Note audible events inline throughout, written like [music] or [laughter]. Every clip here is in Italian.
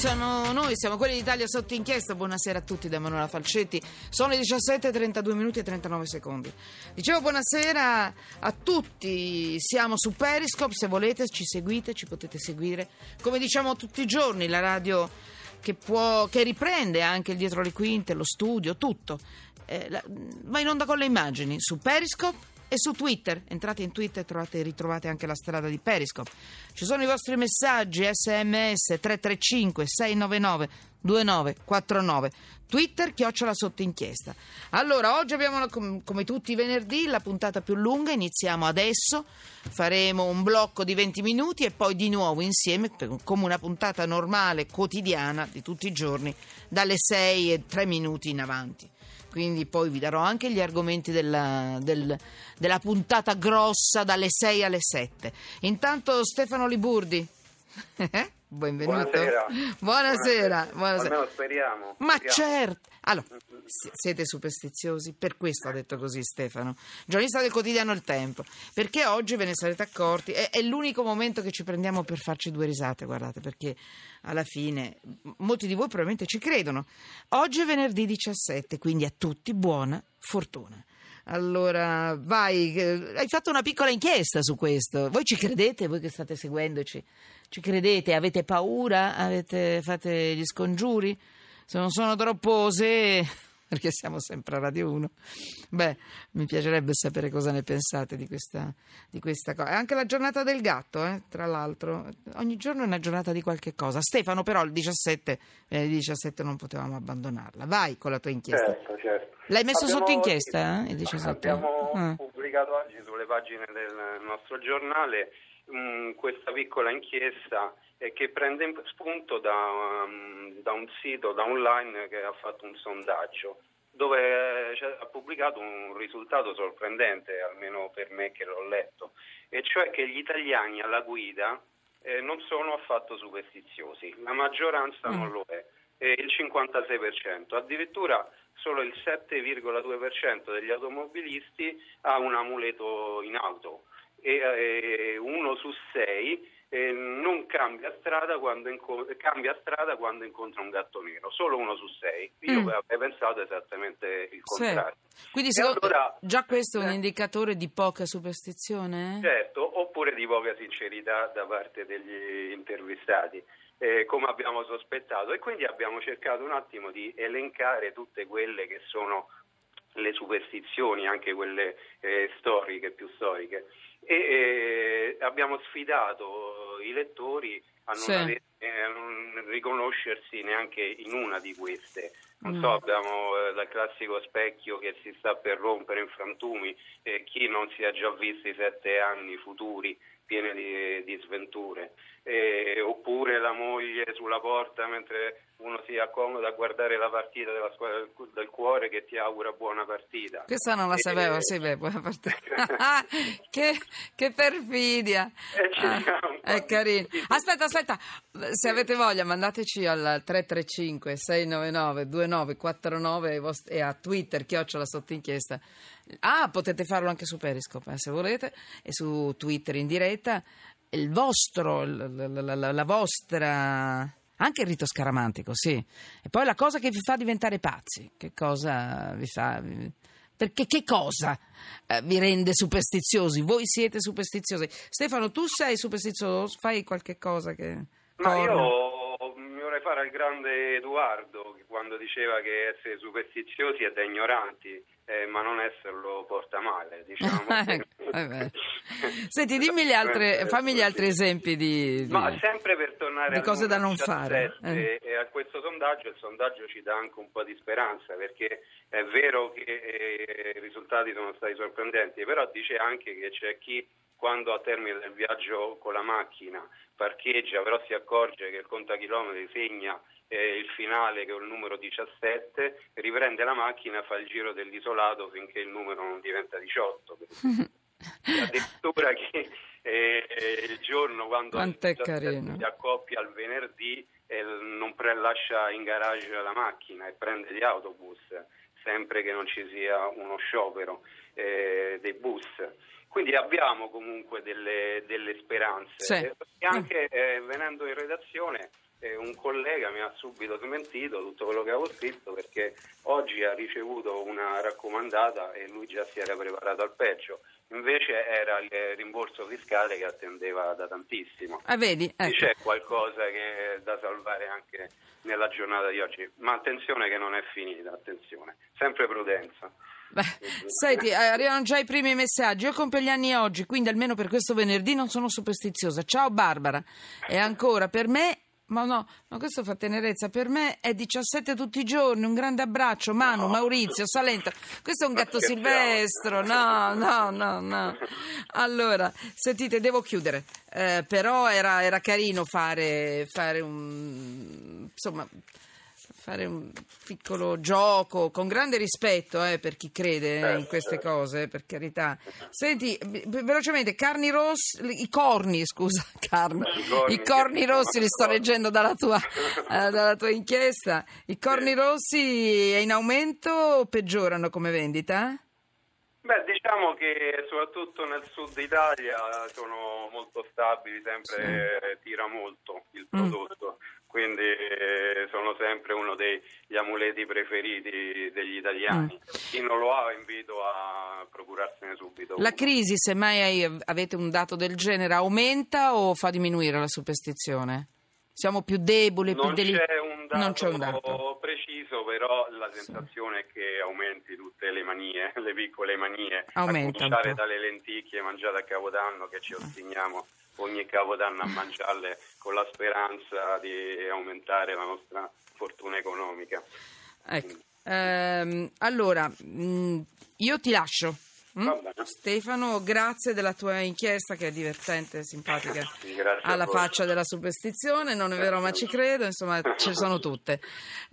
siamo noi, siamo quelli d'Italia sotto inchiesta. Buonasera a tutti da Emanuela Falcetti. Sono le 17, 32 minuti e 39 secondi. Dicevo buonasera a tutti. Siamo su Periscope, se volete ci seguite, ci potete seguire. Come diciamo tutti i giorni, la radio che, può, che riprende anche il dietro le quinte, lo studio, tutto. Eh, la, va in onda con le immagini su Periscope e su Twitter. Entrate in Twitter e trovate, ritrovate anche la strada di Periscope. Ci sono i vostri messaggi sms 335 699 2949 Twitter chiocciola sotto inchiesta. Allora, oggi abbiamo come tutti i venerdì la puntata più lunga, iniziamo adesso, faremo un blocco di 20 minuti e poi di nuovo insieme come una puntata normale, quotidiana di tutti i giorni, dalle 6 e 3 minuti in avanti quindi poi vi darò anche gli argomenti della, del, della puntata grossa dalle 6 alle 7. Intanto Stefano Liburdi. [laughs] Benvenuto. Buonasera. Buonasera. Buonasera. Almeno speriamo. Ma speriamo. certo. Allora, siete superstiziosi? Per questo ha detto così Stefano, giornalista del quotidiano Il Tempo. Perché oggi ve ne sarete accorti, è, è l'unico momento che ci prendiamo per farci due risate, guardate, perché alla fine molti di voi probabilmente ci credono. Oggi è venerdì 17, quindi a tutti buona fortuna. Allora, vai, eh, hai fatto una piccola inchiesta su questo. Voi ci credete, voi che state seguendoci? Ci credete? Avete paura? Avete, fate gli scongiuri? Se non sono troppo osè, [laughs] perché siamo sempre a Radio 1, beh, mi piacerebbe sapere cosa ne pensate di questa, di questa cosa. È anche la giornata del gatto, eh, tra l'altro. Ogni giorno è una giornata di qualche cosa. Stefano, però, il 17, eh, il 17 non potevamo abbandonarla. Vai con la tua inchiesta. Certo, certo. L'hai messo Abbiamo- sotto inchiesta, eh, il 17? Abbiamo Ah. pubblicato oggi sulle pagine del nostro giornale mh, questa piccola inchiesta eh, che prende spunto da, um, da un sito, da online che ha fatto un sondaggio dove eh, ha pubblicato un risultato sorprendente, almeno per me che l'ho letto, e cioè che gli italiani alla guida eh, non sono affatto superstiziosi, la maggioranza non Mm. lo è, eh, il 56%, addirittura solo il 7,2% degli automobilisti ha un amuleto in auto e uno su sei eh, non cambia strada, quando inco- cambia strada quando incontra un gatto nero, solo uno su sei. Io Mm. avrei pensato esattamente il Sì. contrario. Quindi E secondo- allora- già questo è un Eh. indicatore di poca superstizione? eh? Certo, oppure di poca sincerità da parte degli intervistati, eh, come abbiamo sospettato. E quindi abbiamo cercato un attimo di elencare tutte quelle che sono le superstizioni, anche quelle eh, storiche, più storiche. E eh, abbiamo sfidato i lettori a non, Sì. avere- eh, a non riconoscersi neanche in una di queste. Non mm. so, abbiamo il eh, classico specchio che si sta per rompere in frantumi, eh, chi non si è già visto i sette anni futuri pieni di, di sventure, eh, oppure la moglie sulla porta mentre uno si accomoda a guardare la partita della squadra del, del cuore che ti augura buona partita. Questa non la sapevo, sì, beh, buona [laughs] partita. [laughs] che, che, perfidia! Ah, è carino. Aspetta, aspetta, se avete voglia mandateci al 335 699 29 3949 e a Twitter chiocciola sotto inchiesta. Ah, potete farlo anche su Periscope se volete e su Twitter in diretta. Il vostro, la, la, la, la vostra anche il rito scaramantico, sì. E poi la cosa che vi fa diventare pazzi, che cosa vi fa... Perché che cosa vi rende superstiziosi? Voi siete superstiziosi. Stefano, tu sei superstizioso? Fai qualche cosa che... Ma corre. io vorrei fare al grande Edoardo che quando diceva che essere superstiziosi è da ignoranti, eh, ma non esserlo porta male, diciamo. [laughs] Eh. Senti, dimmi le altre, fammi gli altri esempi di... di- Ma sempre per tornare di cose da non fare, 17 e a questo sondaggio, il sondaggio ci dà anche un po' di speranza perché è vero che eh, i risultati sono stati sorprendenti, però dice anche che c'è chi quando a termine del viaggio con la macchina parcheggia, però si accorge che il contachilometri segna eh, il finale che è il numero 17, riprende la macchina, fa il giro dell'isolato finché il numero non diventa 18. E [laughs] addirittura che eh, il giorno quando Quanto è il 17 carino. si accoppia al venerdì non lascia in garage la macchina e prende gli autobus sempre che non ci sia uno sciopero eh, dei bus Quindi abbiamo comunque delle, delle speranze. Sì. E anche eh, venendo in redazione eh, un collega mi ha subito smentito tutto quello che avevo scritto perché oggi ha ricevuto una raccomandata e lui già si era preparato al peggio. Invece era il rimborso fiscale che attendeva da tantissimo. Ah, vedi? Ecco. C'è qualcosa che è da salvare anche nella giornata di oggi. Ma attenzione che non è finita, attenzione. Sempre prudenza. Beh, senti, arrivano già i primi messaggi. Io compio gli anni oggi, quindi almeno per questo venerdì non sono superstiziosa. Ciao Barbara. E ancora, per me ma no, ma questo fa tenerezza. Per me è 17 tutti i giorni. Un grande abbraccio, Manu, Maurizio, Salento. Questo è un gatto silvestro. No, no, no, no. Allora, sentite, devo chiudere. Eh, però era, era carino fare, fare un. insomma fare un piccolo gioco con grande rispetto eh, per chi crede eh, in queste certo. cose, per carità. Senti, velocemente, carni rossi, i corni, scusa, [laughs] carne, i corni, I corni rossi li sto leggendo dalla tua, [laughs] eh, dalla tua inchiesta. I corni rossi è in aumento o peggiorano come vendita? Beh, diciamo che soprattutto nel sud Italia sono molto stabili, sempre sì. tira molto il mm. prodotto. Mm quindi eh, sono sempre uno degli amuleti preferiti degli italiani. Mm. Chi non lo ha invito a procurarsene subito. La crisi, se mai avete un dato del genere, aumenta o fa diminuire la superstizione? Siamo più deboli, non più delicati? Non c'è un dato preciso, però la sensazione sì. è che aumenti tutte le manie, [laughs] le piccole manie, Aumenta a cominciare dalle lenticchie mangiate a Capodanno che ci ostiniamo ogni capodanno a mangiarle con la speranza di aumentare la nostra fortuna economica. Ecco. Ehm, allora, mh, mm, io ti lascio. Mm? Stefano, grazie della tua inchiesta che è divertente, simpatica, [laughs] alla faccia della superstizione, non è vero ma ci credo, insomma ci sono tutte.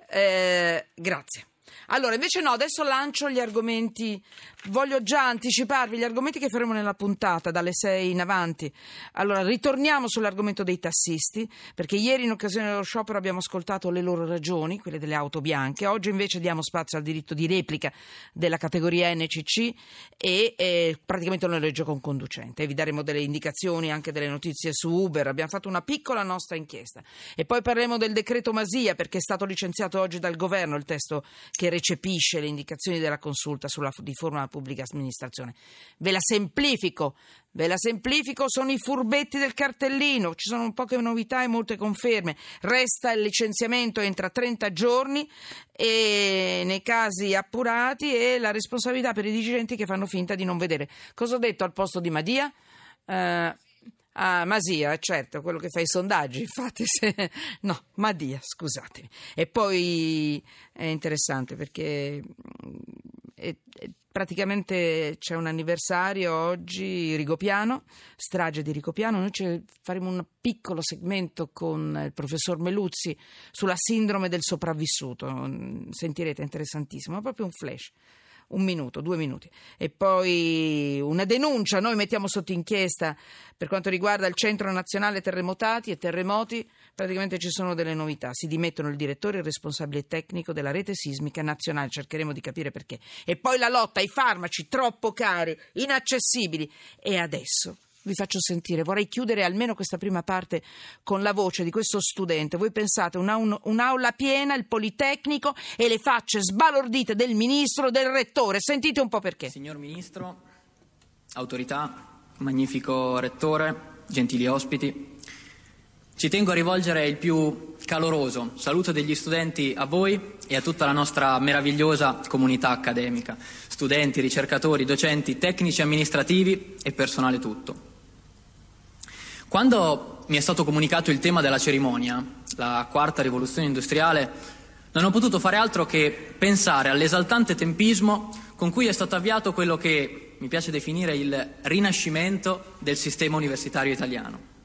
Eh, grazie. Allora, invece no, adesso lancio gli argomenti, voglio già anticiparvi gli argomenti che faremo nella puntata dalle 6 in avanti. Allora, ritorniamo sull'argomento dei tassisti, perché ieri in occasione dello sciopero abbiamo ascoltato le loro ragioni, quelle delle auto bianche, oggi invece diamo spazio al diritto di replica della categoria NCC e eh, praticamente un noleggio con conducente. vi daremo delle indicazioni, anche delle notizie su Uber, abbiamo fatto una piccola nostra inchiesta. E poi parleremo del decreto Masia, perché è stato licenziato oggi dal governo il testo che recepisce le indicazioni della consulta sulla riforma della pubblica amministrazione. Ve la semplifico, ve la semplifico, sono i furbetti del cartellino, ci sono poche novità e molte conferme. Resta il licenziamento entro 30 giorni e nei casi appurati e la responsabilità per i dirigenti che fanno finta di non vedere. Cosa ho detto al posto di Madia? Uh, Ah, Masia, certo, quello che fa i sondaggi, infatti, [laughs] se... no, Madia, scusatemi. E poi è interessante perché mm, è, è, praticamente c'è un anniversario oggi, Rigopiano, strage di Rigopiano, noi faremo un piccolo segmento con il professor Meluzzi sulla sindrome del sopravvissuto, sentirete, interessantissimo, è proprio un flash un minuto, due minuti. E poi una denuncia, noi mettiamo sotto inchiesta per quanto riguarda il Centro Nazionale Terremotati e Terremoti, praticamente ci sono delle novità. Si dimettono il direttore e il responsabile tecnico della rete sismica nazionale, cercheremo di capire perché. E poi la lotta ai farmaci troppo cari, inaccessibili. E adesso vi faccio sentire. Vorrei chiudere almeno questa prima parte con la voce di questo studente. Voi pensate una, un, un'aula piena, il Politecnico e le facce sbalordite del ministro, del rettore. Sentite un po' perché. Signor Ministro, autorità, magnifico rettore, gentili ospiti, ci tengo a rivolgere il più caloroso saluto degli studenti a voi e a tutta la nostra meravigliosa comunità accademica, studenti, ricercatori, docenti, tecnici amministrativi e personale tutto. Quando mi è stato comunicato il tema della cerimonia, la quarta rivoluzione industriale, non ho potuto fare altro che pensare all'esaltante tempismo con cui è stato avviato quello che mi piace definire il rinascimento del sistema universitario italiano.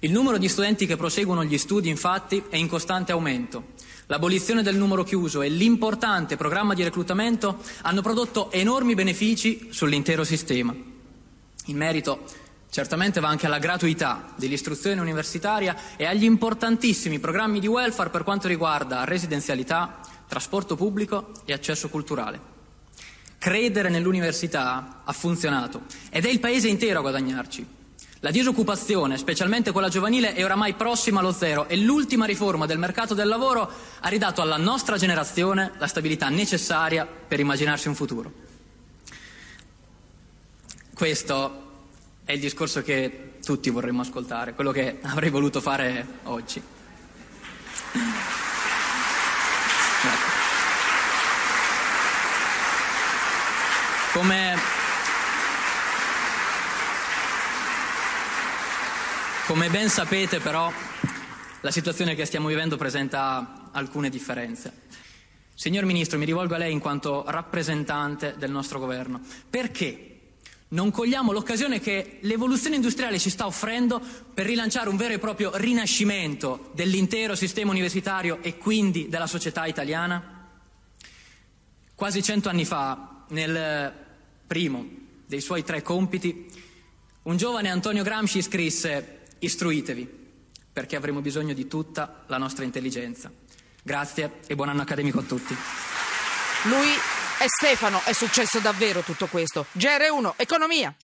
Il numero di studenti che proseguono gli studi, infatti, è in costante aumento. L'abolizione del numero chiuso e l'importante programma di reclutamento hanno prodotto enormi benefici sull'intero sistema. In merito Certamente va anche alla gratuità dell'istruzione universitaria e agli importantissimi programmi di welfare per quanto riguarda residenzialità, trasporto pubblico e accesso culturale. credere nell'università ha funzionato ed è il paese intero a guadagnarci. La disoccupazione, specialmente quella giovanile, è oramai prossima allo zero e l'ultima riforma del mercato del lavoro ha ridato alla nostra generazione la stabilità necessaria per immaginarsi un futuro. Questo è il discorso che tutti vorremmo ascoltare, quello che avrei voluto fare oggi. Come, come ben sapete però la situazione che stiamo vivendo presenta alcune differenze. Signor Ministro, mi rivolgo a lei in quanto rappresentante del nostro governo. Perché non cogliamo l'occasione che l'evoluzione industriale ci sta offrendo per rilanciare un vero e proprio rinascimento dell'intero sistema universitario e quindi della società italiana? Quasi cento anni fa, nel primo dei suoi tre compiti, un giovane Antonio Gramsci scrisse istruitevi, perché avremo bisogno di tutta la nostra intelligenza. Grazie e buon anno accademico a tutti. Lui è Stefano, è successo davvero tutto questo. GR1, economia.